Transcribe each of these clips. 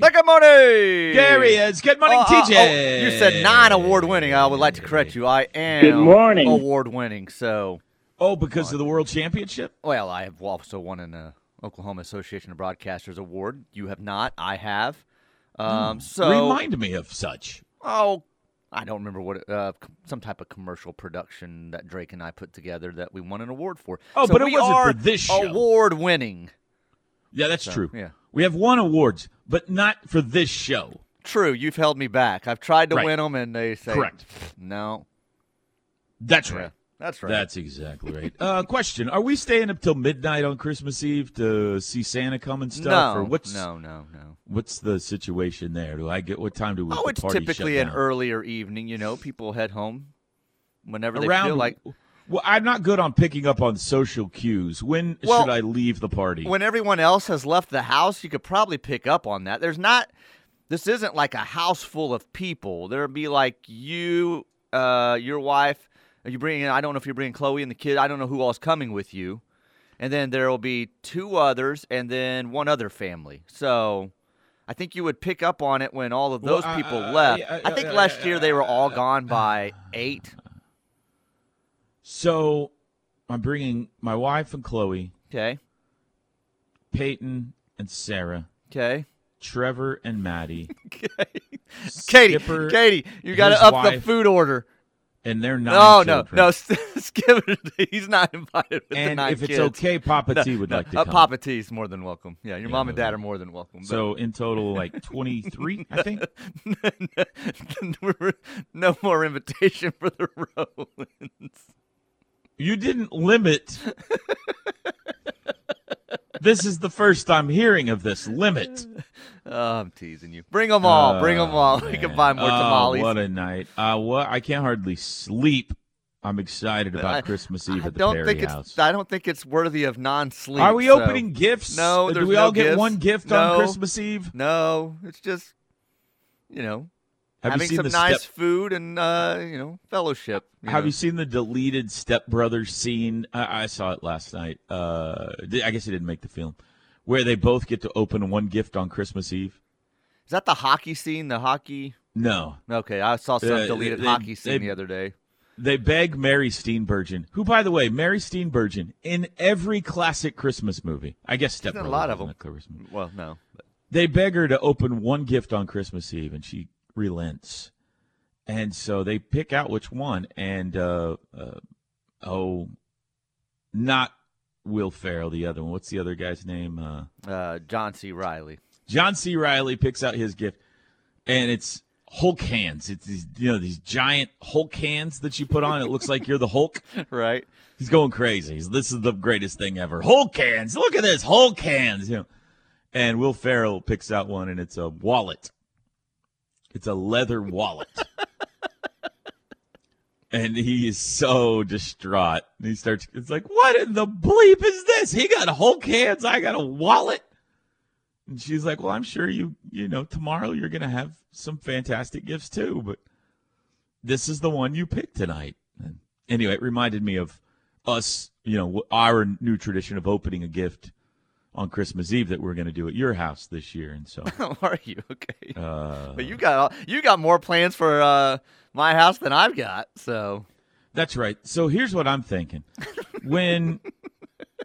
TJ. Good morning. Gary is. Good morning, Oh, uh, TJ. oh, you said non-award winning. I would like to correct you. I am Good morning. award winning. So, Oh, because of the World Championship? well, I have also won an uh, Oklahoma Association of Broadcasters award. You have not. I have. Um, so Remind me of such. Oh, I don't remember what it, uh, some type of commercial production that Drake and I put together that we won an award for. Oh, So but it we wasn't for are this show. Award winning. Yeah, that's true. yeah. We have won awards, but not for this show. True, you've held me back. I've tried to Right. win them, and they say Correct. No, That's Yeah, right. that's right. That's exactly right. Uh, question: Are we staying up till midnight on Christmas Eve to see Santa come and stuff, no, or what's no, no, no. what's the situation there? Do I get what time do we? Oh, the it's typically an earlier evening. You know, people head home whenever they around. feel like. Well, I'm not good on picking up on social cues. When Well, should I leave the party? When everyone else has left the house, you could probably pick up on that. There's not. This isn't like a house full of people. There'd be like you, uh, your wife. Are you bringing? I don't know if you're bringing Chloe and the kid. I don't know who all's coming with you. And then there will be two others, and then one other family. So, I think you would pick up on it when all of those uh, people uh, left. yeah, I uh, think uh, last uh, year they were all gone by eight. so, I'm bringing my wife and Chloe, Okay. Peyton and Sarah, Okay. Trevor and Maddie, okay. Katie, Skipper, Katie, you got to up the food order. and their nine No, no, children. no. Skip it. He's not invited with the And if it's kids. okay, Papa No, T would no, like to uh, come. Papa T's more than welcome. Yeah, your Yeah, mom and dad are more than welcome. but- So in total, like 23, I think. no more invitation for the Rowlands. You didn't limit. this is the first I'm hearing of this limit. Oh, I'm teasing you. Bring them all. Bring them all. We can buy more Oh, tamales. what a night! Uh, what I can't hardly sleep. I'm excited about I- Christmas Eve I at the don't Perry think House. it's. I don't think it's worthy of non-sleep. Are we so- opening gifts? No, Do we no all get one gift No. on Christmas Eve? No, it's just, you know, Have having you seen some the nice step? food and uh, you know, fellowship. you Have know. you seen the deleted Step Brothers scene? I, I saw it last night. Uh, I guess it didn't make the film, where they both get to open one gift on Christmas Eve. Is that the hockey scene? The hockey? No, Okay, I saw some Uh, deleted they- hockey scene they- the other day. they beg Mary Steenburgen, who, by the way, Mary Steenburgen in every classic Christmas movie. I guess Step in a lot of them. a Christmas movie. Well, no. They beg her to open one gift on Christmas Eve, and she relents. And so they pick out which one, and uh, uh, oh, not Will Ferrell, the other one. What's the other guy's name? Uh, Uh, John C. Reilly. John C. Reilly picks out his gift, and it's Hulk hands. It's these, you know, these giant Hulk hands that you put on. It looks like you're the Hulk. right? He's going crazy. He's, this is the greatest thing ever. Hulk hands. Look at this Hulk hands. You know, and Will Ferrell picks out one, and it's a wallet. It's a leather wallet. and he is so distraught. And he starts. It's like, what in the bleep is this? He got Hulk hands. I got a wallet. And she's like, "Well, I'm sure you, you know, tomorrow you're gonna have some fantastic gifts too, but this is the one you picked tonight." And anyway, it reminded me of us, you know, our new tradition of opening a gift on Christmas Eve that we're going to do at your house this year, and so. How are you? Okay. Uh, but you got you got more plans for uh, my house than I've got. So That's right. So here's what I'm thinking. When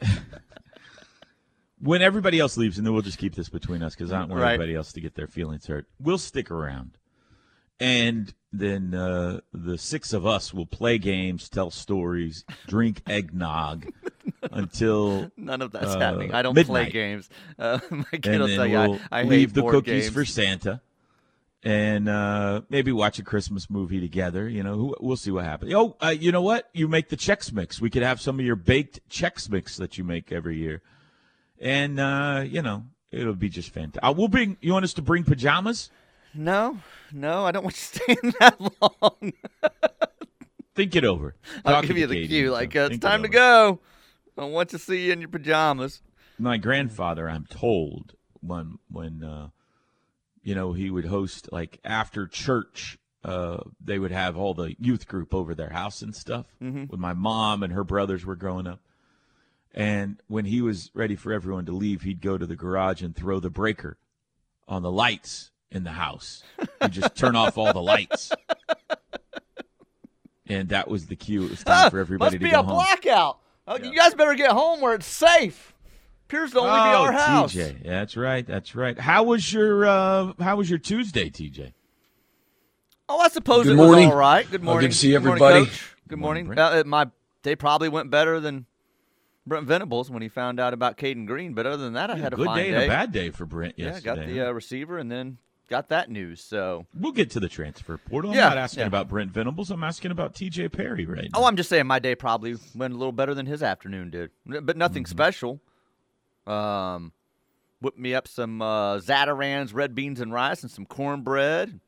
when everybody else leaves, and then we'll just keep this between us because I don't want Right. everybody else to get their feelings hurt. We'll stick around, and then uh, the six of us will play games, tell stories, drink eggnog until none of that's Uh, happening. I don't play games. Uh, my kid will tell you we'll I, I leave the cookies games. for Santa, and uh, maybe watch a Christmas movie together. You know, we'll see what happens. Oh, uh, you know what? You make the Chex Mix. We could have some of your baked Chex Mix that you make every year, and uh, you know, it'll be just fantastic. Uh, we'll bring. You want us to bring pajamas? No, no, I don't want you staying that long. Think it over. I'll give you the Katie cue. Like uh, it's Think it time to go. I want to see you in your pajamas. my grandfather, I'm told, when when uh, you know he would host like after church, uh, they would have all the youth group over their house and stuff. Mm-hmm. When my mom and her brothers were growing up, and when he was ready for everyone to leave, he'd go to the garage and throw the breaker on the lights in the house. You just turn off all the lights. And that was the cue. It was time for everybody Must to be go a home. blackout. Oh, Yeah. You guys better get home where it's safe. Appears to only be oh, our house. TJ. That's right. That's right. How was your uh, How was your Tuesday, TJ? Oh, I suppose Good it morning. was all right. Good Oh, morning. good to see Good morning, everybody. Coach. Good Morning, morning. Uh, my day probably went better than Brent Venables when he found out about Cayden Green. But other than that, I had a good fine day, and a bad day for Brent yesterday. yeah, yesterday. got the uh, receiver and then got that news. So, We'll get to the transfer portal. I'm Yeah, not asking yeah. about Brent Venables. I'm asking about TJ Perry right now. oh, I'm just saying my day probably went a little better than his afternoon did, but nothing Mm-hmm. special. Um, whipped me up some uh, Zatarain's, red beans and rice, and some cornbread.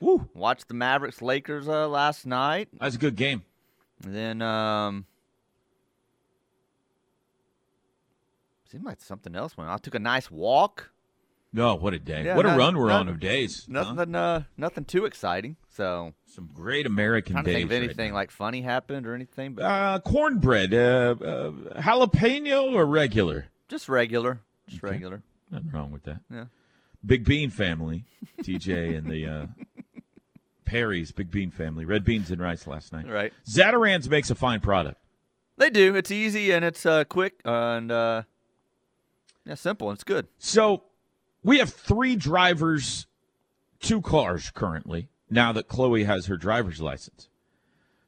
Woo, Watched the Mavericks Lakers uh, last night. that was a good game. And then um seemed like something else went. on. I took a nice walk. No, what a day. Yeah, what a run we're not- on of days. huh? Nothing uh nothing too exciting. So Some great American days. think of anything now. like funny happened or anything, but uh, cornbread, uh, uh, jalapeno or regular? just regular. Just Okay. regular. Nothing wrong with that. Yeah. Big Bean family, TJ and the uh, Perry's Big Bean family, red beans and rice last night. Right. Zatarain's makes a fine product. They do. It's easy and it's uh quick and uh yeah, simple and it's good. So we have three drivers, two cars currently, now that Chloe has her driver's license.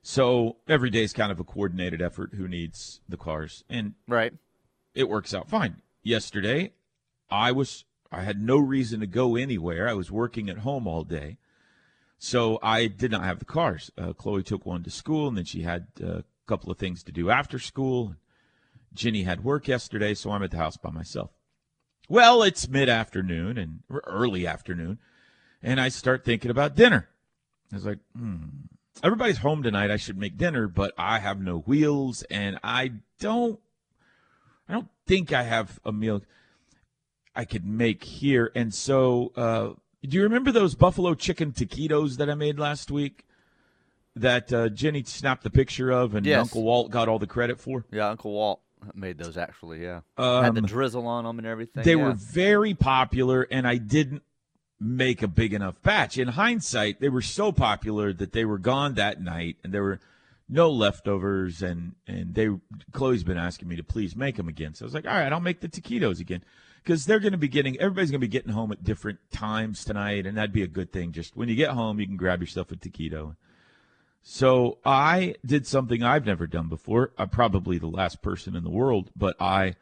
So every day is kind of a coordinated effort who needs the cars. And Right. it works out fine. Yesterday, I was I had no reason to go anywhere. I was working at home all day, so I did not have the cars. Uh, Chloe took one to school, and then she had a couple of things to do after school. Ginny had work yesterday, so I'm at the house by myself. Well, it's mid afternoon and early afternoon, and I start thinking about dinner. I was like, hmm, everybody's home tonight. I should make dinner, but I have no wheels, and I don't I don't think I have a meal I could make here. And so, uh, do you remember those buffalo chicken taquitos that I made last week that uh, Jenny snapped the picture of and Yes. Uncle Walt got all the credit for? Yeah, Uncle Walt made those actually, yeah. Had the Um, drizzle on them and everything. they yeah. were very popular, and I didn't make a big enough batch. In hindsight, they were so popular that they were gone that night, and there were no leftovers. And and they Chloe's been asking me to please make them again. So I was like, all right, I'll make the taquitos again because they're going to be getting everybody's going to be getting home at different times tonight, and that'd be a good thing. Just when you get home, you can grab yourself a taquito. So I did something I've never done before. I'm probably the last person in the world, but I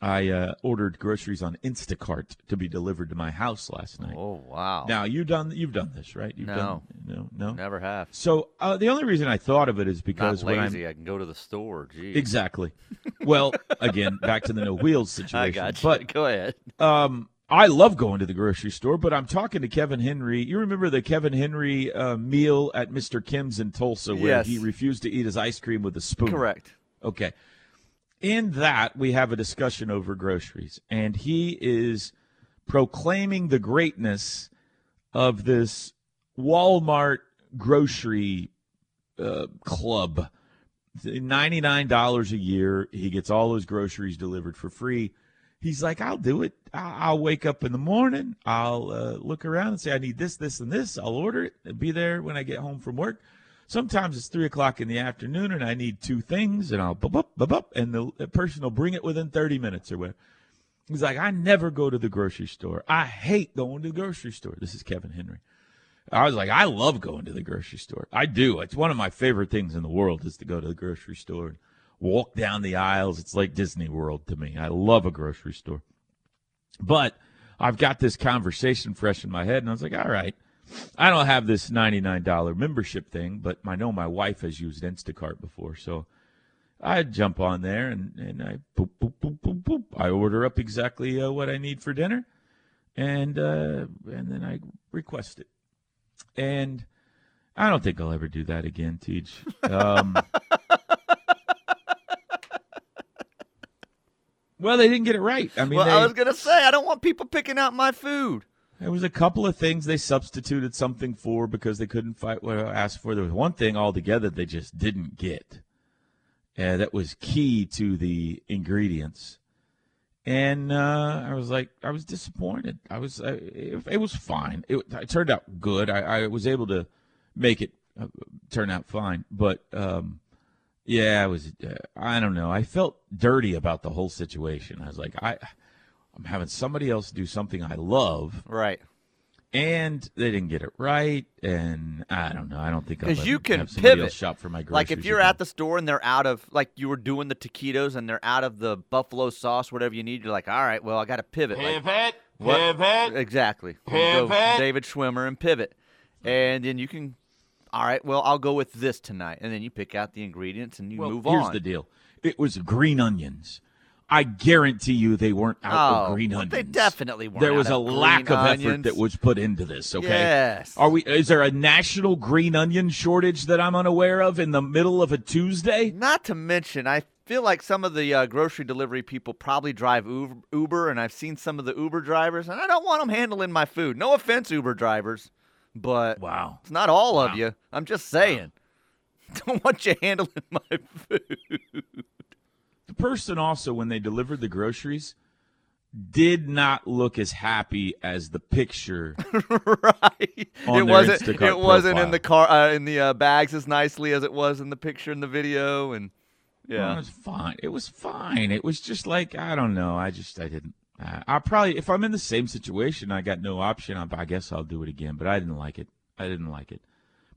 I uh, ordered groceries on Instacart to be delivered to my house last night. Oh wow. Now you've done you've done this right? You've No. done no no. Never have. So uh, the only reason I thought of it is because Not when I'm lazy. I can go to the store. Gee. exactly. Well, again, back to the no wheels situation. I got you. But go ahead. um, I love going to the grocery store, but I'm talking to Kevin Henry. You remember the Kevin Henry uh, meal at Mr. Kim's in Tulsa where Yes. he refused to eat his ice cream with a spoon? Correct. Okay. In that, we have a discussion over groceries, and he is proclaiming the greatness of this Walmart grocery uh, club. $99 a year. He gets all those groceries delivered for free. He's like, I'll do it. I'll wake up in the morning. I'll uh, look around and say, I need this, this, and this. I'll order it and be there when I get home from work. Sometimes it's three o'clock in the afternoon and I need two things, and I'll bup, up, up, and the, person will bring it within 30 minutes or whatever. He's like, I never go to the grocery store. I hate going to the grocery store. This is Kevin Henry. I was like, I love going to the grocery store. I do. It's one of my favorite things in the world is to go to the grocery store walk down the aisles. It's like Disney World to me. I love a grocery store. But I've got this conversation fresh in my head, and I was like, all right, I don't have this $99 membership thing, but I know my wife has used Instacart before. So I jump on there and, and I boop, boop, boop, boop, boop. I order up exactly uh, what I need for dinner, and uh, and then I request it. And I don't think I'll ever do that again, Teach. Um, well, they didn't get it right. I mean, well, they, I was gonna say I don't want people picking out my food. there was a couple of things they substituted something for because they couldn't fight what I asked for. There was one thing altogether they just didn't get. Uh, that was key to the ingredients. and uh, I was like, I was disappointed. I was, it, it was fine. It, it turned out good. I, I was able to make it uh, turn out fine, but um, yeah, I was. Uh, I don't know. I felt dirty about the whole situation. I was like, I, I'm having somebody else do something I love, Right. and they didn't get it right, and I don't know. I don't think I'll 'Cause you can have pivot. else shop for my groceries. Like if you're at the store and they're out of like you were doing the taquitos and they're out of the buffalo sauce, whatever you need, you're like, all right, well I got to pivot. Like, pivot, What- pivot. exactly. You Go Pivot. David Schwimmer and pivot, and then you can. All right, well I'll go with this tonight, and then you pick out the ingredients and you Well, move here's on. Here's the deal. It was green onions. I guarantee you they weren't out Oh, of green onions. they definitely weren't There was a lack of effort that was put into this. Okay. Yes. Are we? Is there a national green onion shortage that I'm unaware of in the middle of a Tuesday? Not to mention, I feel like some of the uh, grocery delivery people probably drive Uber, Uber, and I've seen some of the Uber drivers, and I don't want them handling my food. No offense, Uber drivers, but Wow. it's not all of you. I'm just saying. Don't want you handling my food. The person also, when they delivered the groceries, did not look as happy as the picture. right? On it wasn't. Instacart It wasn't in the car uh, in the uh, bags as nicely as it was in the picture in the video, and yeah, It was fine. It was fine. It was just like I don't know. I just I didn't. I, I probably if I'm in the same situation, I got no option. I, I guess I'll do it again. But I didn't like it. I didn't like it.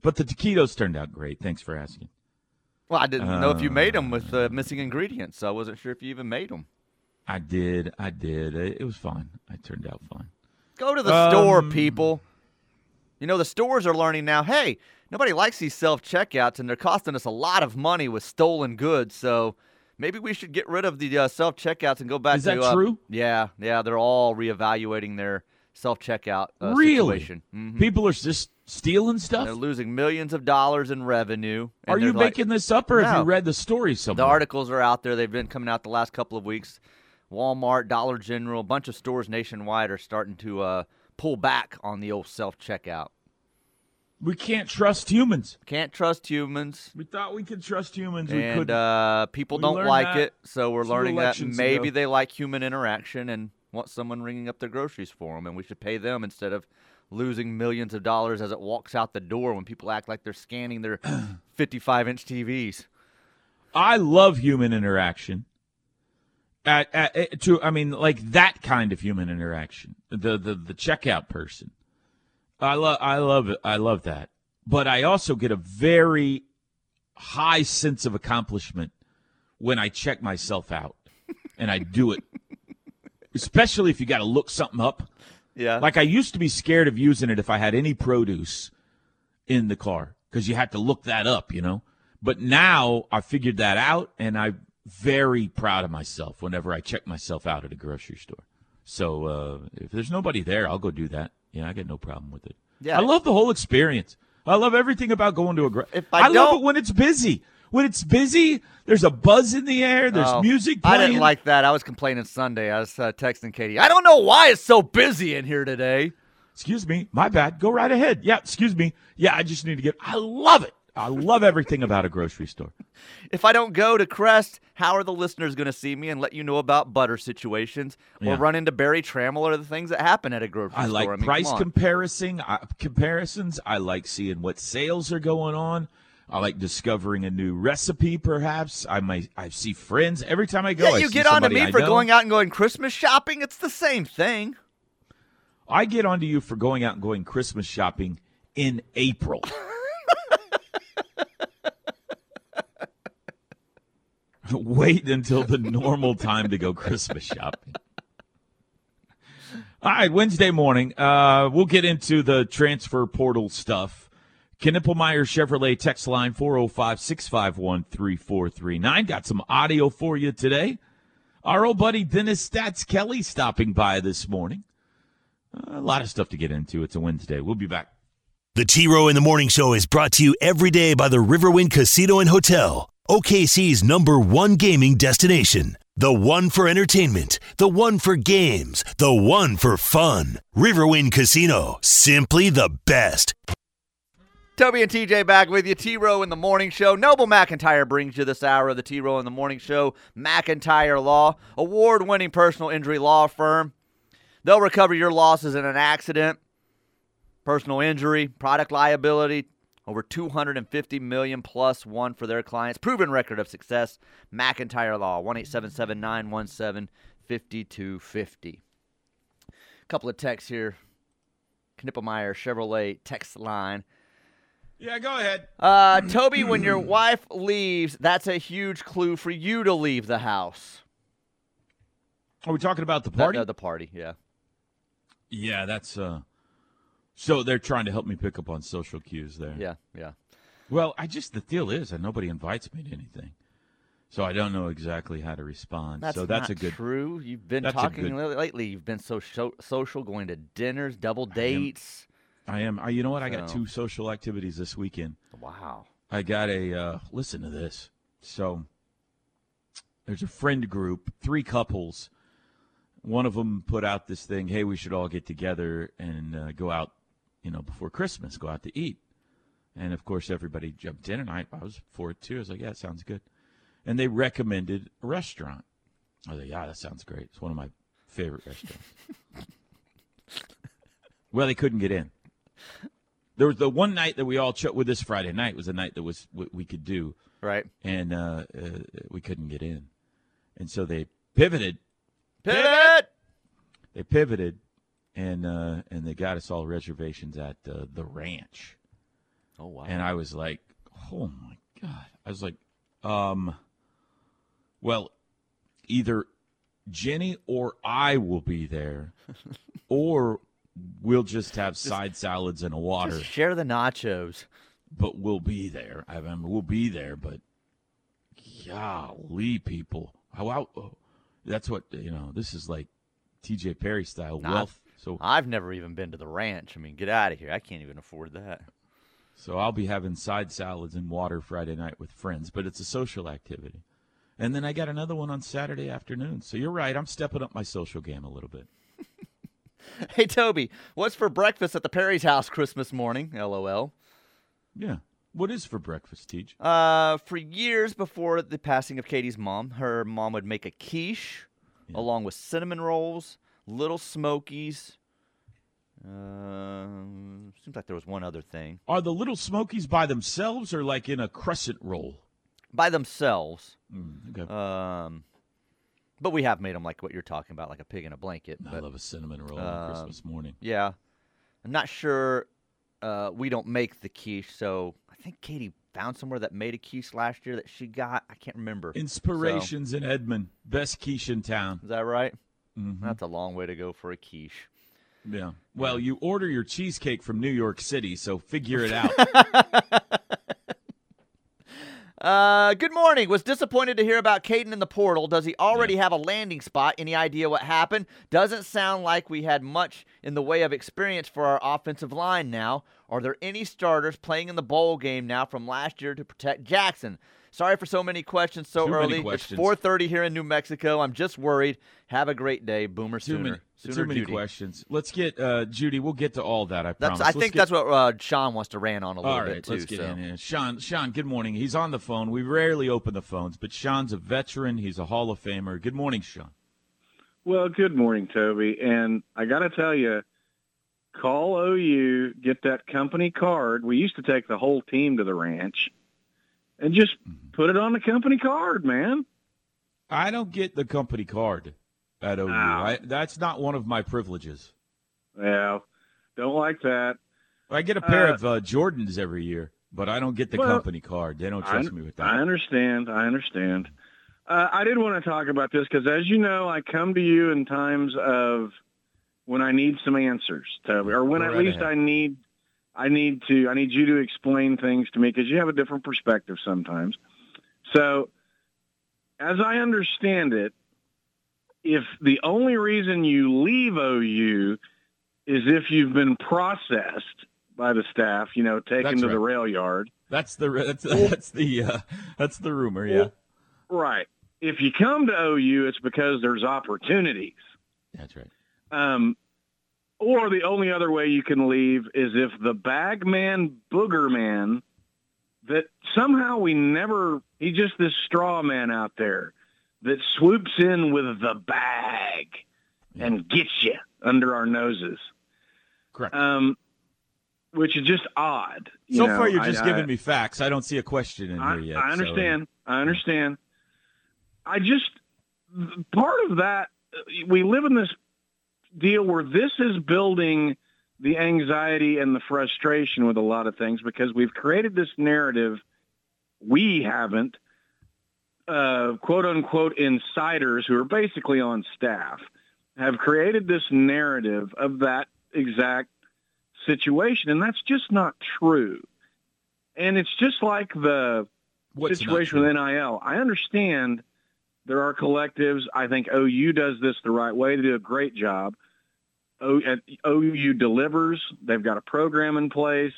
But the taquitos turned out great. Thanks for asking. Well, I didn't know if you made them with Uh. uh, missing ingredients, so I wasn't sure if you even made them. I did. I did. It, it was fine. It turned out fine. Go to the store, Um, people. You know, the stores are learning now, hey, nobody likes these self checkouts and they're costing us a lot of money with stolen goods. So maybe we should get rid of the uh, self checkouts and go back Is to that uh, true? Yeah, yeah, they're all reevaluating their self checkout uh, really? situation. Mhm. People are just stealing stuff. They're losing millions of dollars in revenue. and are you like- making this up, or have you read the story somewhere? The articles are out there. They've been coming out the last couple of weeks. Walmart, Dollar General, a bunch of stores nationwide are starting to uh, pull back on the old self checkout. We can't trust humans. Can't trust humans, We thought we could trust humans. we and couldn't. uh, people We don't learned like that it. So we're learning that elections maybe ago. they like human interaction and want someone ringing up their groceries for them, and we should pay them instead of losing millions of dollars as it walks out the door when people act like they're scanning their 55 inch TVs. I love human interaction. At, at, at- to I mean, like that kind of human interaction. The the the checkout person. I love I love it. I love that. But I also get a very high sense of accomplishment when I check myself out and I do it. Especially if you got to look something up. Yeah. Like I used to be scared of using it if I had any produce in the car because you had to look that up, you know. But now I figured that out, and I'm very proud of myself whenever I check myself out at a grocery store. So uh, if there's nobody there, I'll go do that. Yeah, I got no problem with it. Yeah. I love the whole experience. I love everything about going to a grocery. If I love don't- it when it's busy. When it's busy, there's a buzz in the air. There's Oh, music I didn't like that. I was complaining Sunday. I was uh, texting Katie. I don't know why it's so busy in here today. Excuse me, my bad. Go right ahead. Yeah, excuse me. Yeah, I just need to get. I love it. I love everything about a grocery store. If I don't go to Crest, how are the listeners going to see me and let you know about butter situations or Yeah. run into Berry Tramel or the things that happen at a grocery I store? like I mean, price comparison uh, comparisons. I like seeing what sales are going on. I like discovering a new recipe. Perhaps I might. I see friends every time I go. yeah, I you see get on to me I for know. going out and going Christmas shopping. It's the same thing. I get onto you for going out and going Christmas shopping in April. Wait until the normal time to go Christmas shopping. All right, Wednesday morning, uh, we'll get into the transfer portal stuff. Knippelmeyer Chevrolet text line 405 651 3439. Got some audio for you today. Our old buddy Dennis Stats Kelly stopping by this morning. Uh, a lot of stuff to get into. It's a Wednesday. We'll be back. The T Row in the Morning Show is brought to you every day by the Riverwind Casino and Hotel, OKC's number one gaming destination. The one for entertainment, the one for games, the one for fun. Riverwind Casino, simply the best. Toby and TJ back with you. T Row in the Morning Show. Noble McIntyre brings you this hour of the T Row in the Morning Show. McIntyre Law, award winning personal injury law firm. They'll recover your losses in an accident, personal injury, product liability. Over 250 million plus one for their clients. Proven record of success. McIntyre Law, 1 917 5250. Couple of texts here. Knippelmeyer Chevrolet text line. Yeah, go ahead. Uh, Toby, when your wife leaves, that's a huge clue for you to leave the house. Are we talking about the party? The, the party, yeah. yeah, that's uh. So they're trying to help me pick up on social cues there. Yeah, yeah. Well, I just the deal is that nobody invites me to anything, so I don't know exactly how to respond. That's so that's not a good. true. You've been talking good- lately. You've been so sho- social, going to dinners, double dates. I am. I, you know what? I got two social activities this weekend. Wow. I got a uh, listen to this. So there's a friend group, three couples. One of them put out this thing, "Hey, we should all get together and uh, go out, you know, before Christmas, go out to eat." And of course, everybody jumped in, and I, I was for it too. I was like, "Yeah, it sounds good." And they recommended a restaurant. I was like, "Yeah, that sounds great. It's one of my favorite restaurants." well, they couldn't get in. There was the one night that we all chose. With this Friday night was the night that was what we could do, Right. and uh, uh, we couldn't get in, and so they pivoted. Pivot. They pivoted, and uh, and they got us all reservations at uh, the ranch. Oh wow. And I was like, oh my God. I was like, um, well, either Jenny or I will be there, or we'll just have side salads and a water, Just share the nachos. but we'll be there. I mean, we'll be there, but golly, people. How out? That's what, you know, this is like TJ Perry style Nah. wealth. So, I've never even been to the ranch. I mean, get out of here. I can't even afford that. So I'll be having side salads and water Friday night with friends, but it's a social activity. And then I got another one on Saturday afternoon. So you're right, I'm stepping up my social game a little bit. Hey Toby, what's for breakfast at the Perry's house Christmas morning? LOL. Yeah. What is for breakfast, Teach? Uh, for years before the passing of Katie's mom, her mom would make a quiche Yeah. along with cinnamon rolls, little smokies. Um, seems like there was one other thing Are the little smokies by themselves or like in a crescent roll? by themselves. Mm, okay. Um, but we have made them like what you're talking about, like a pig in a blanket. I But love a cinnamon roll on um, Christmas morning. yeah, I'm not sure. Uh, we don't make the quiche, so I think Katie found somewhere that made a quiche last year that she got. I can't remember. Inspirations in Edmond, best quiche in town. Is that right? Mhm. That's a long way to go for a quiche. Yeah. Well, you order your cheesecake from New York City, so figure it out. Uh, good morning. Was disappointed to hear about Cayden in the portal. Does he already have a landing spot? Any idea what happened? Doesn't sound like we had much in the way of experience for our offensive line now. Are there any starters playing in the bowl game now from last year to protect Jackson? Sorry for so many questions so Too early. questions. It's 4:30 here in New Mexico. I'm just worried. Have a great day, Boomer Too Sooner. many, Sooner too many Judy. questions. Let's get uh, Judy. We'll get to all that. I That's. promise. I Let's think get- that's what uh, Sean wants to rant on a little All bit right, too. let's get so. in here. Sean, Sean, good morning. He's on the phone. We rarely open the phones, but Sean's a veteran. He's a Hall of Famer. Good morning, Sean. Well, good morning, Toby. And I got to tell you, call OU, get that company card. We used to take the whole team to the ranch and just put it on the company card, man. I don't get the company card at OU. Ow. I, that's not one of my privileges. Yeah, don't like that. I get a pair Uh, of uh, Jordans every year, but I don't get the Well, company card. They don't trust I, me with that. I understand. I understand. Uh, I did want to talk about this because, as you know, I come to you in times of when I need some answers, Toby, or when at right least ahead. I need, I need to, I need you to explain things to me because you have a different perspective sometimes. So, as I understand it, if the only reason you leave OU is if you've been processed by the staff, you know, taken That's to the rail yard, That's the that's, that's the uh, that's the rumor. Yeah, Right. If you come to OU, it's because there's opportunities. that's right. Um, or the only other way you can leave is if the bag man, booger man, that somehow we never, he's just this straw man out there that swoops in with the bag and gets you under our noses. Correct. Um, which is just odd. so know. far, you're just I- giving me facts. I don't see a question in I, here yet. I so- understand. I understand. I just part of that we live in this deal where this is building the anxiety and the frustration with a lot of things because we've created this narrative. We haven't, uh, quote unquote, insiders who are basically on staff have created this narrative of that exact situation, and that's just not true. And it's just like the What's situation with NIL. I understand there are collectives. I think OU does this the right way. They do a great job. O, OU delivers. They've got a program in place.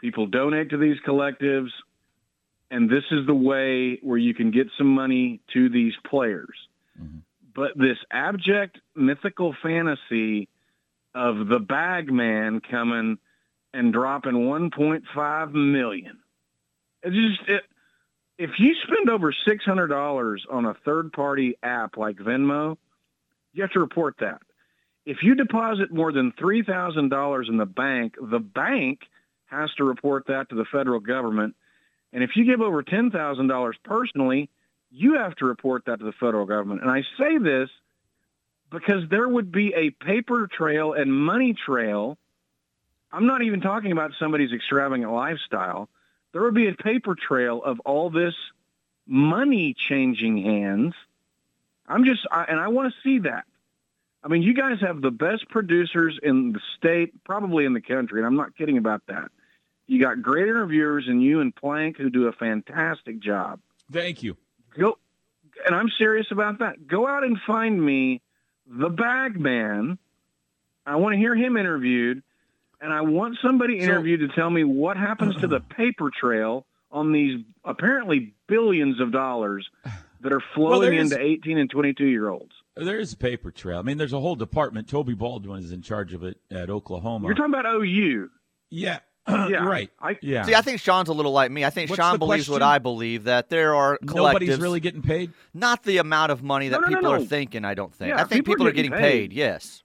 People donate to these collectives. And this is the way where you can get some money to these players. Mhm. But this abject mythical fantasy of the bag man coming and dropping 1.5 million. It just it, if you spend over six hundred dollars on a third party app like Venmo, you have to report that. If you deposit more than three thousand dollars in the bank, the bank has to report that to the federal government. And if you give over ten thousand dollars personally, you have to report that to the federal government. And I say this because there would be a paper trail and money trail. I'm not even talking about somebody's extravagant lifestyle there would be a paper trail of all this money changing hands. I'm just, I, and I want to see that. I mean, you guys have the best producers in the state, probably in the country, and I'm not kidding about that. You got great interviewers and you and Plank who do a fantastic job. Thank you. Go, and I'm serious about that. Go out and find me the bag man. I want to hear him interviewed, and I want somebody So- interviewed to tell me what happens to the paper trail on these apparently billions of dollars that are flowing there is- into 18 and 22 year olds. There is a paper trail. I mean, there's a whole department. Toby Baldwin is in charge of it at Oklahoma. You're talking about OU. yeah, Yeah, right. I, Yeah, See, I think Sean's a little like me. I think What's Sean the believes what? I believe that there are collectives. nobody's really getting paid. not the amount of money that No, no, no, people are thinking. I don't think. Yeah, I think people people, are are getting getting paid. paid. Yes.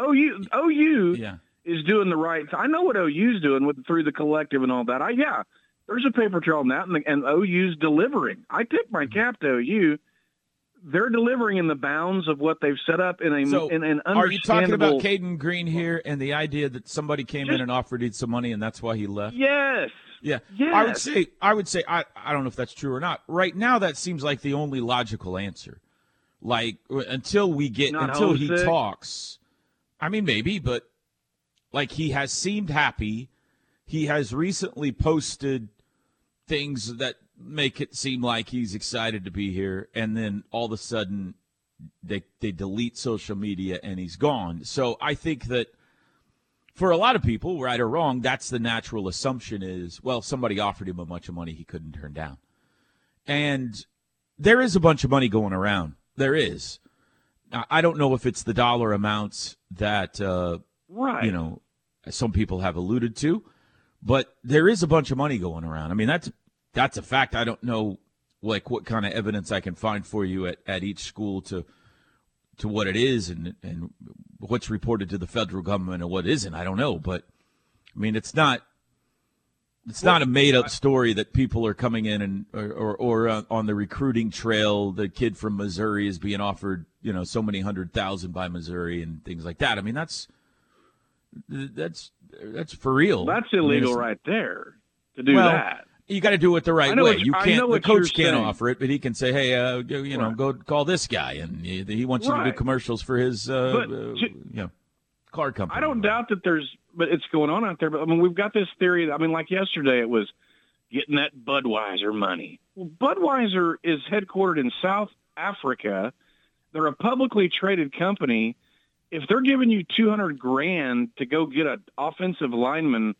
OU, OU Yeah, is doing the right. I know what OU's doing with through the collective and all that. I yeah, there's a paper trail on that, and, the, and OU's delivering. I tip my mm-hmm. cap to OU. They're delivering in the bounds of what they've set up in a So, in an are you talking about Cayden Green here and the idea that somebody came in and offered him some money and that's why he left? Yes. Yeah, Yes. I would say I would say I I don't know if that's true or not. Right now, that seems like the only logical answer. Like until we get Not until he talks, I mean maybe, but like he has seemed happy. He has recently posted things that make it seem like he's excited to be here, and then all of a sudden they they delete social media and he's gone. So I think that for a lot of people, right or wrong, that's the natural assumption is, well, somebody offered him a bunch of money he couldn't turn down. And there is a bunch of money going around. There is. I don't know if it's the dollar amounts that, uh, Right. you know, some people have alluded to, but there is a bunch of money going around. I mean, that's that's a fact. I don't know like what kind of evidence I can find for you at, at each school to to what it is and and what's reported to the federal government and what isn't. I don't know, but I mean, it's not it's not a made up story that people are coming in and or or, or uh, on the recruiting trail, the kid from Missouri is being offered you know so many hundred thousand by Missouri and things like that. I mean, that's that's that's for real. That's I mean, illegal right there to do Well, that. You got to do it the right way. what- You can't. The coach can't saying. offer it, but he can say, "Hey, uh, go- you know, Right. go call this guy," and he, he wants you to do commercials for his, uh, But uh, you know, car company. I don't doubt that there's, but it's going on out there. But I mean, we've got this theory. I mean, like yesterday, it was getting that Budweiser money. Well, Budweiser is headquartered in South Africa. They're a publicly traded company. If they're giving you two hundred grand to go get an offensive lineman,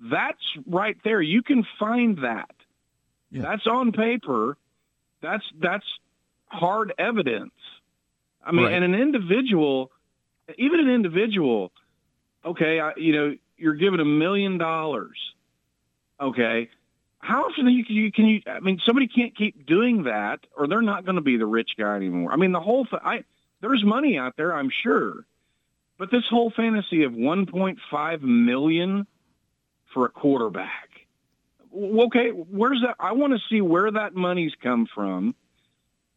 that's right there. You can find that. Yeah. That's on paper. That's that's hard evidence. I mean, Right. and an individual, even an individual okay, I, you know, you're given a million dollars. Okay, how often you, can you can you? I mean, somebody can't keep doing that, or they're not going to be the rich guy anymore. I mean, the whole thing. I there's money out there, I'm sure, but this whole fantasy of 1.5 million for a quarterback. Okay, where's that? I want to see where that money's come from,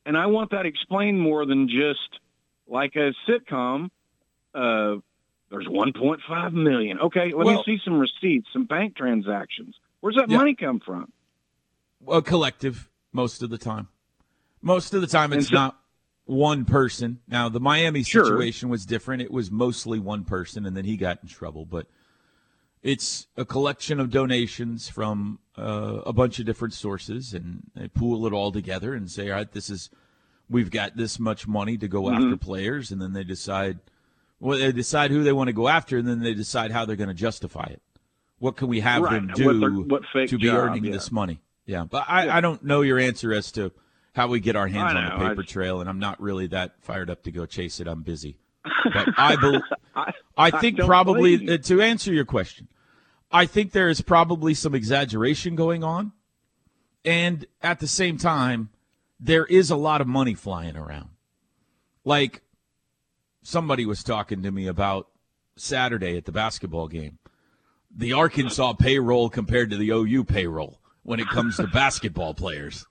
and I want that explained more than just like a sitcom. Uh, there's 1.5 million. Okay, let Well- me see some receipts, some bank transactions. Where's that Yeah. money come from? a collective most of the time. Most of the time, it's so- not one person. Now, the Miami Sure. situation was different. It was mostly one person, and then he got in trouble. But it's a collection of donations from uh, a bunch of different sources, and they pool it all together and say, "All right, this is we've got this much money to go Mm-hmm. after players," and then they decide. Well, they decide who they want to go after, and then they decide how they're going to justify it. What can we have Right, them do they're- what to be job, earning yeah. this money? Yeah, but I, I don't know your answer as to how we get our hands I on the paper I- trail, and I'm not really that fired up to go chase it. I'm busy, but I bel I, I think don't probably uh, to answer your question, I think there is probably some exaggeration going on, and at the same time, there is a lot of money flying around. Like somebody was talking to me about Saturday at the basketball game, the Arkansas payroll compared to the OU payroll when it comes to basketball players.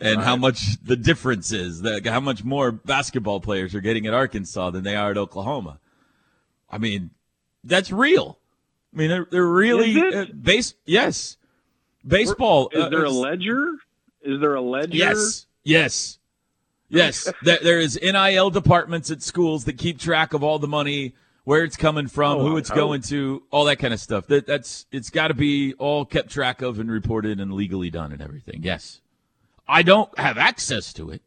And how much the difference is, that how much more basketball players are getting at Arkansas than they are at Oklahoma. I mean, that's real. I mean, they're, they're really uh, base. Yes, baseball. Is uh, there a ledger? Is there a ledger? Yes, yes, yes. there, there is NIL departments at schools that keep track of all the money, where it's coming from, Oh, who it's going to, all that kind of stuff. That that's it's got to be all kept track of and reported and legally done and everything. Yes, I don't have access to it.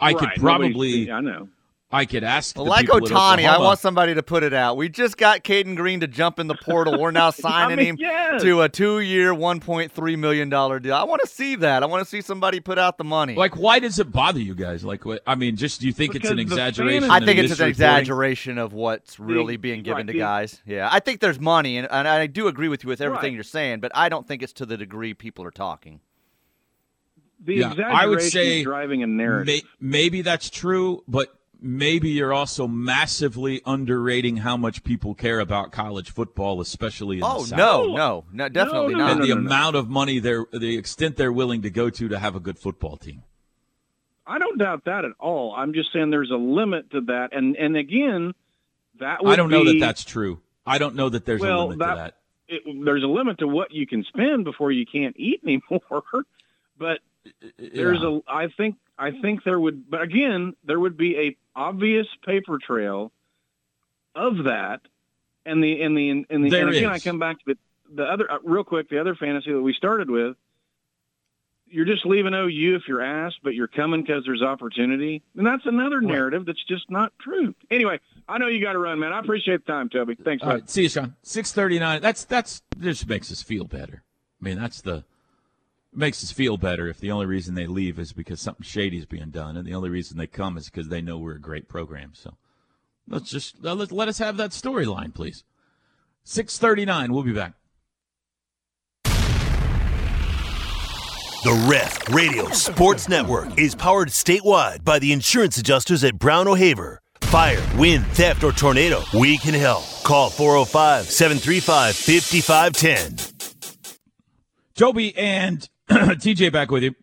I Right, could nobody's- probably, I know. I could ask. Well, the like Ohtani, I want somebody to put it out. We just got Cayden Green to jump in the portal. We're now signing mean, him yes. to a two-year, one point three million dollar deal. I want to see that. I want to see somebody put out the money. Like, why does it bother you guys? Like, what? I mean, just do you think it's an exaggeration? I think it's an misreporting? exaggeration of what's really The- being given right, to the- guys. Yeah, I think there's money, and, and I do agree with you with everything Right. you're saying, but I don't think it's to the degree people are talking. The Yeah, exaggeration I would say is driving a narrative. May, maybe that's true, but maybe you're also massively underrating how much people care about college football, especially in Oh the South. no, no, no, definitely no, not. And no, the no, no. amount of money they're, the extent they're willing to go to to have a good football team. I don't doubt that at all. I'm just saying there's a limit to that, and and again, that would I don't know that that's true. I don't know that there's a Well, limit that- to that. it, there's a limit to what you can spend before you can't eat anymore. But there's Yeah. a I think I think there would but again there would be a obvious paper trail of that and the and the and the There and again is. I come back to the, the other uh, real quick the other fantasy that we started with you're just leaving OU if you're asked but you're coming because there's opportunity and that's another narrative that's just not true anyway I know you got to run man I appreciate the time Toby thanks All right, see you, Sean. Six thirty nine. That's that's just makes us feel better. I mean, that's the makes us feel better if the only reason they leave is because something shady is being done, and the only reason they come is because they know we're a great program. So let's just uh, let, let us have that storyline, please. Six thirty nine. We'll be back. The Ref Radio Sports Network is powered statewide by the insurance adjusters at Brown O'Haver. Fire, wind, theft, or tornado, we can help. Call 405 735 5510. Toby and TJ back with you.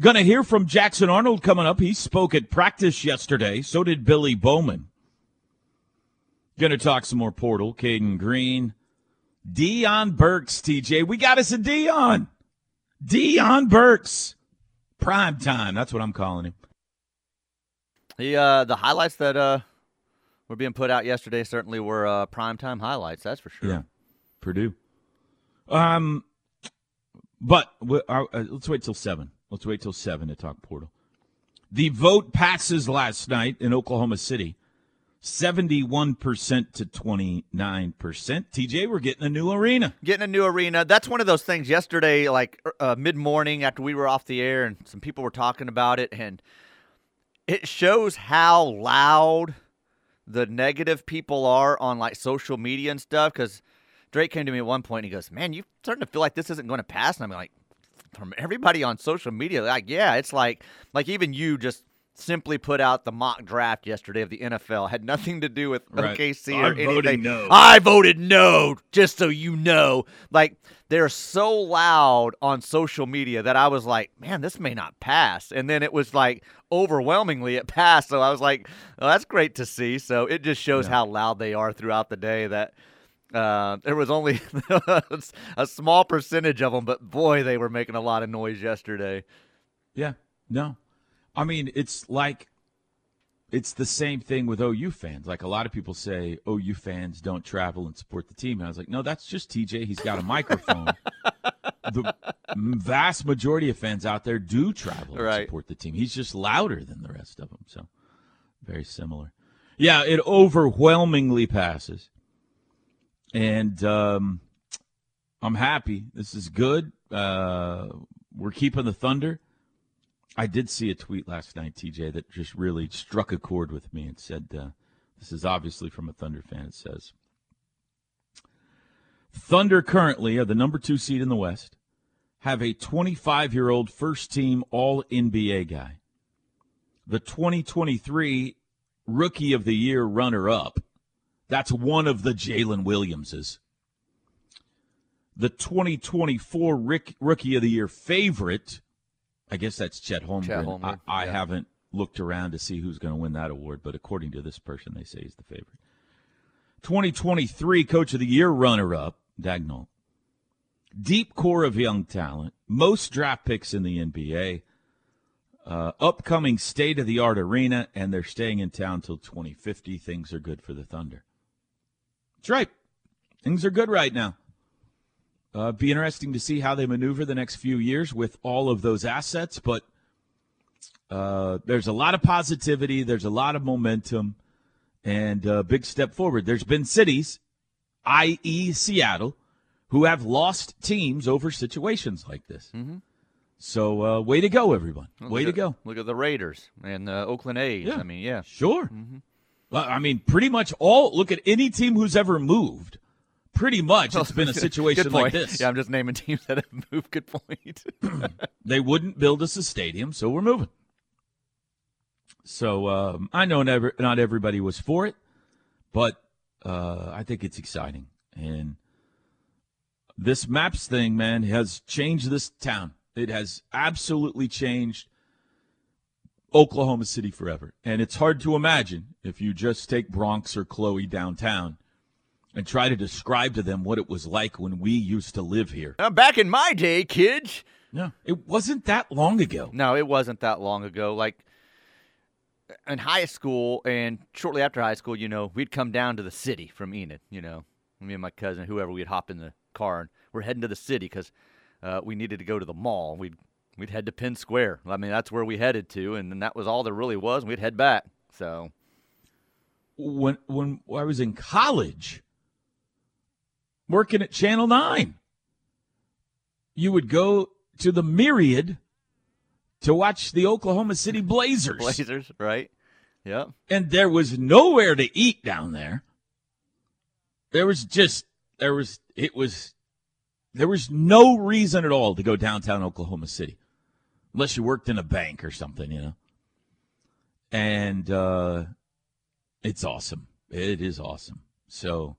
Gonna hear from Jackson Arnold coming up. He spoke at practice yesterday. So did Billy Bowman. Gonna talk some more portal. Cayden Green. Deion Burks, TJ. We got us a Deion. Deion Burks. Prime time. That's what I'm calling him. The uh, the highlights that uh, were being put out yesterday certainly were uh, primetime highlights. That's for sure. Yeah. Purdue. Um, but uh, uh, let's wait till seven. Let's wait till seven to talk portal. The vote passes last night in Oklahoma City, seventy-one percent to twenty-nine percent. TJ, we're getting a new arena. Getting a new arena. That's one of those things. Yesterday, like uh, mid morning after we were off the air, and some people were talking about it, and it shows how loud the negative people are on like social media and stuff. Because Drake came to me at one point and he goes, "Man, you're starting to feel like this isn't going to pass." And I'm like, from everybody on social media, like, yeah, it's like like even you just simply put out the mock draft yesterday of the NFL had nothing to do with Right. OKC or anything. voting no. I voted no, just so you know. Like they're so loud on social media that I was like, man, this may not pass. And then it was like overwhelmingly it passed. So I was like, that's great to see. So it just shows Yeah. how loud they are throughout the day that uh, there was only a small percentage of them, but boy, they were making a lot of noise yesterday. Yeah. No. I mean, it's like it's the same thing with OU fans. Like a lot of people say OU fans don't travel and support the team. And I was like, no, that's just TJ. He's got a microphone. the vast majority of fans out there do travel and Right. support the team. He's just louder than the rest of them. So very similar. Yeah, it overwhelmingly passes. And um, I'm happy. This is good. Uh, we're keeping the Thunder. I did see a tweet last night, TJ, that just really struck a chord with me and said, uh, this is obviously from a Thunder fan. It says, Thunder currently are the number two seed in the West, have a 25 year old first team All NBA guy. The 2023 Rookie of the Year runner up, that's one of the Jalen Williamses. The 2024 Rick, Rookie of the Year favorite, I guess that's Chet Holmgren. Chet Holmgren, I, I yeah. haven't looked around to see who's going to win that award, but according to this person, they say he's the favorite. 2023 Coach of the Year runner up, Daigneault. Deep core of young talent, most draft picks in the NBA, uh, upcoming state of the art arena, and they're staying in town till 2050. Things are good for the Thunder. That's right. Things are good right now. Uh, be interesting to see how they maneuver the next few years with all of those assets, but uh, there's a lot of positivity, there's a lot of momentum, and a big step forward. There's been cities, i.e., Seattle, who have lost teams over situations like this. Mm-hmm. So, uh, way to go, everyone! Way to at- go. Look at the Raiders and the Oakland A's. Yeah. I mean, yeah. Sure. Well, I mean, pretty much all. Look at any team who's ever moved. Pretty much, it's been a situation like this. Yeah, I'm just naming teams that have moved. Good point. They wouldn't build us a stadium, so we're moving. So um, I know never, not everybody was for it, but uh, I think it's exciting. And this MAPS thing, man, has changed this town. It has absolutely changed Oklahoma City forever. And it's hard to imagine if you just take Bronx or Chloe downtown and try to describe to them what it was like when we used to live here. Uh, back in my day, kids. No, it wasn't that long ago. No, it wasn't that long ago. Like in high school and shortly after high school, you know, we'd come down to the city from Enid. You know, me and my cousin, whoever, we'd hop in the car and we're heading to the city because uh, we needed to go to the mall. We'd we'd head to Penn Square. I mean, that's where we headed to, and then that was all there really was. And we'd head back. So when when I was in college, working at Channel Nine, you would go to the Myriad to watch the Oklahoma City Blazers, Blazers, right? Yep. and there was nowhere to eat down there. There was just there was it was there was no reason at all to go downtown Oklahoma City, unless you worked in a bank or something, you know. And uh, it's awesome. It is awesome. So,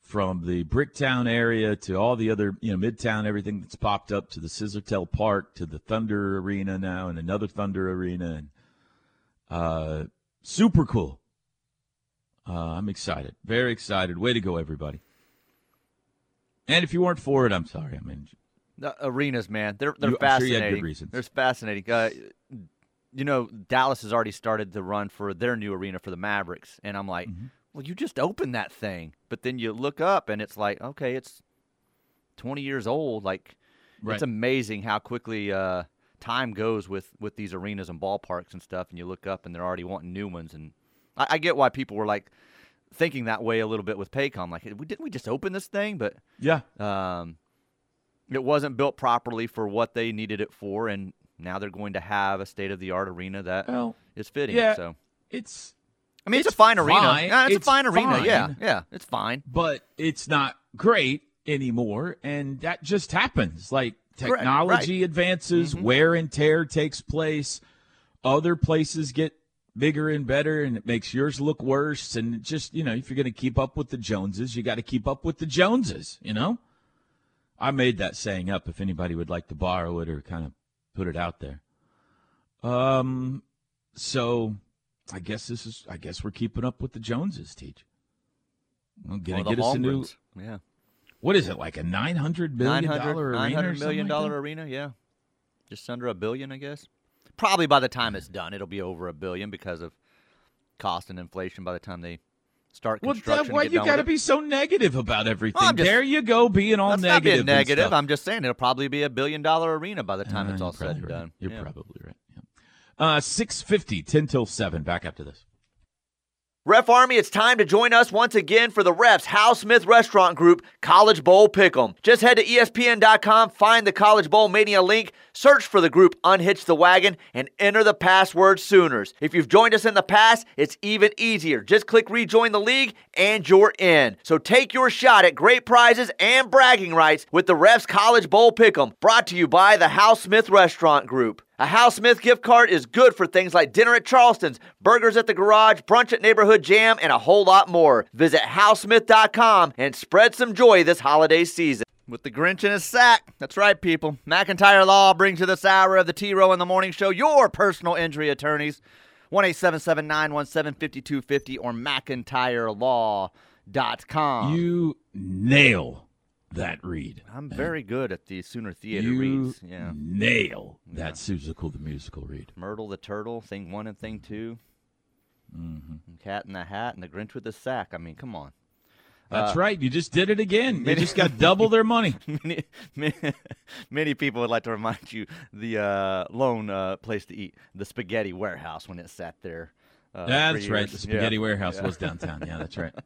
from the Bricktown area to all the other, you know, Midtown, everything that's popped up to the Scissortail Park to the Thunder Arena now and another Thunder Arena, and uh, super cool. Uh, I'm excited, very excited. Way to go, everybody! And if you weren't for it, I'm sorry. I mean, arenas, man, they're they're You- I'm sure you fascinating. had good reasons. They're fascinating. Uh, you know, Dallas has already started the run for their new arena for the Mavericks, and I'm like, Mm-hmm. well, you just opened that thing, but then you look up and it's like, okay, it's 20 years old. Like, Right. it's amazing how quickly uh, time goes with with these arenas and ballparks and stuff. And you look up and they're already wanting new ones, and I, I get why people were like thinking that way a little bit with Paycom. Like, "We- didn't we just open this thing? But yeah, um, it wasn't built properly for what they needed it for, and now they're going to have a state of the art arena that is well, fitting. yeah. So it's I mean, it's, It's a fine arena. fine. Yeah, it's, It's a fine arena. Yeah, yeah, it's fine. but it's not great anymore, and that just happens. Like technology advances, Mm-hmm. wear and tear takes place, other places get bigger and better, and it makes yours look worse. And just you know, if you're going to keep up with the Joneses, you got to keep up with the Joneses. You know, I made that saying up. If anybody would like to borrow it or kind of put it out there, um, so I guess this is. I guess we're keeping up with the Joneses. Teach. Well, gonna the get us a new. Holmgrens. Yeah, What is it like a nine hundred million 900, dollar arena? 900 or million something like arena. Yeah, just under a billion, I guess. Probably by the time it's done, it'll be over a billion because of cost and inflation. By the time they start Well, construction, Deb, and why you got to be so negative about everything? I'm just- there you go, being all That's not negative. being negative. I'm just saying it'll probably be a billion dollar arena by the time Uh, it's all said and right. done. You're Yeah. probably right. Yeah. Uh, six fifty, ten till seven. Back after this. Ref Army, it's time to join us once again for the Refs Hal Smith Restaurant Group College Bowl Pick'em. Just head to ESPN.com, find the College Bowl Mania link, search for the group Unhitch the Wagon, and enter the password Sooners. If you've joined us in the past, it's even easier. Just click rejoin the league and you're in. So take your shot at great prizes and bragging rights with the Refs College Bowl Pick'em, brought to you by the Hal Smith Restaurant Group. A Hal Smith gift card is good for things like dinner at Charleston's, burgers at the garage, brunch at Neighborhood Jam, and a whole lot more. Visit halsmith.com and spread some joy this holiday season. With the Grinch in his sack. That's right, people. McIntyre Law brings you this hour of the T Row in the Morning Show, your personal injury attorneys. 1 877 917 5250 or McIntyreLaw.com. You nail that read. I'm very good at the Sooner Theater You reads. Yeah. nail that Seussical the musical read. Myrtle the Turtle, thing one and thing 2 Mm-hmm. Cat in the Hat, and the Grinch with the sack. I mean, come on. That's Uh, right. You just did it again. You many- just got double their money. many, many, many people would like to remind you the uh, lone uh, place to eat, the Spaghetti Warehouse, when it sat there. Uh, That's right. The Spaghetti Yeah. Warehouse Yeah. was downtown. Yeah, that's right.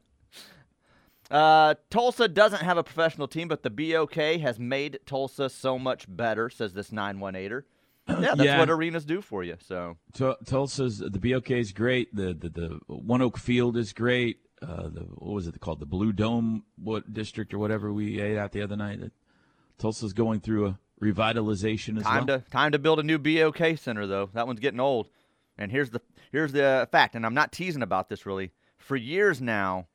Uh, Tulsa doesn't have a professional team, but the BOK has made Tulsa so much better, says this 918er. Yeah, that's Yeah. what arenas do for you. So Tu- Tulsa's the BOK is great. The the, the ONEOK Field is great. Uh, the what was it called? The Blue Dome what district or whatever we ate at the other night. That Tulsa's going through a revitalization as time well. to time to build a new BOK center, though. That one's getting old. And here's the here's the fact, and I'm not teasing about this really. For years now,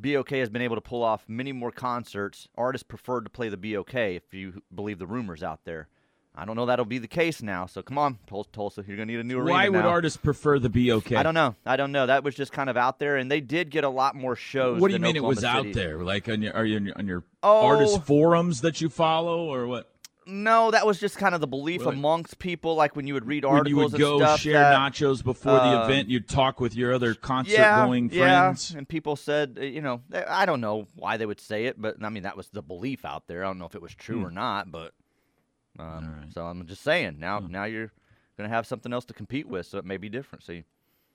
BOK has been able to pull off many more concerts. Artists preferred to play the BOK, if you believe the rumors out there. I don't know that'll be the case now. So come on, Tul- Tulsa, you're gonna need a new arena Why would now. artists prefer the BOK? I don't know. I don't know. That was just kind of out there, and they did get a lot more shows. What do you mean it was Oklahoma out there? Like on your are you on your, on your Oh. artist forums that you follow or what? No, that was just kind of the belief Like- amongst people. Like when you would read articles, When you would and go stuff. share that, nachos before the uh, event, you'd talk with your other concert yeah, going yeah. friends. And people said, uh, you know, I don't know why they would say it, but I mean that was the belief out there. I don't know if it was true Hmm. or not, but um, right. so I'm just saying. Now, Hmm. now you're gonna have something else to compete with, so it may be different. So you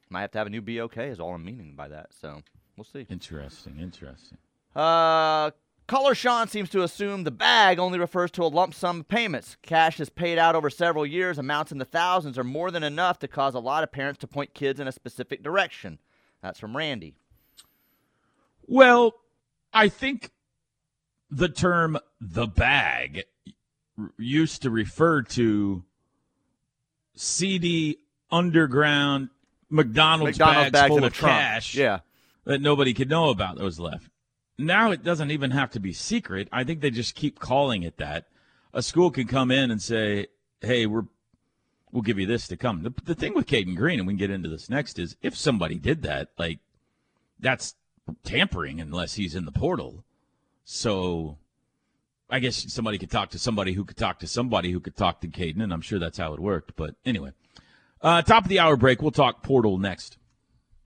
might have to have a new BOK. Is all I'm meaning by that. So we'll see. Interesting, interesting. Uh, Caller Sean seems to assume the bag only refers to a lump sum of payments. Cash is paid out over several years, amounts in the thousands are more than enough to cause a lot of parents to point kids in a specific direction. That's from Randy. Well, I think the term the bag used to refer to seedy underground McDonald's, McDonald's bags, bags full of trunk. cash Yeah. that nobody could know about that was left. Now it doesn't even have to be secret. I think they just keep calling it that. A school can come in and say, "Hey, we're we'll give you this to come." The, the thing with Cayden Green, and we can get into this next, is if somebody did that, like that's tampering unless he's in the portal. So I guess somebody could talk to somebody who could talk to somebody who could talk to Caden, and I'm sure that's how it worked. But anyway, uh, top of the hour break. We'll talk portal next.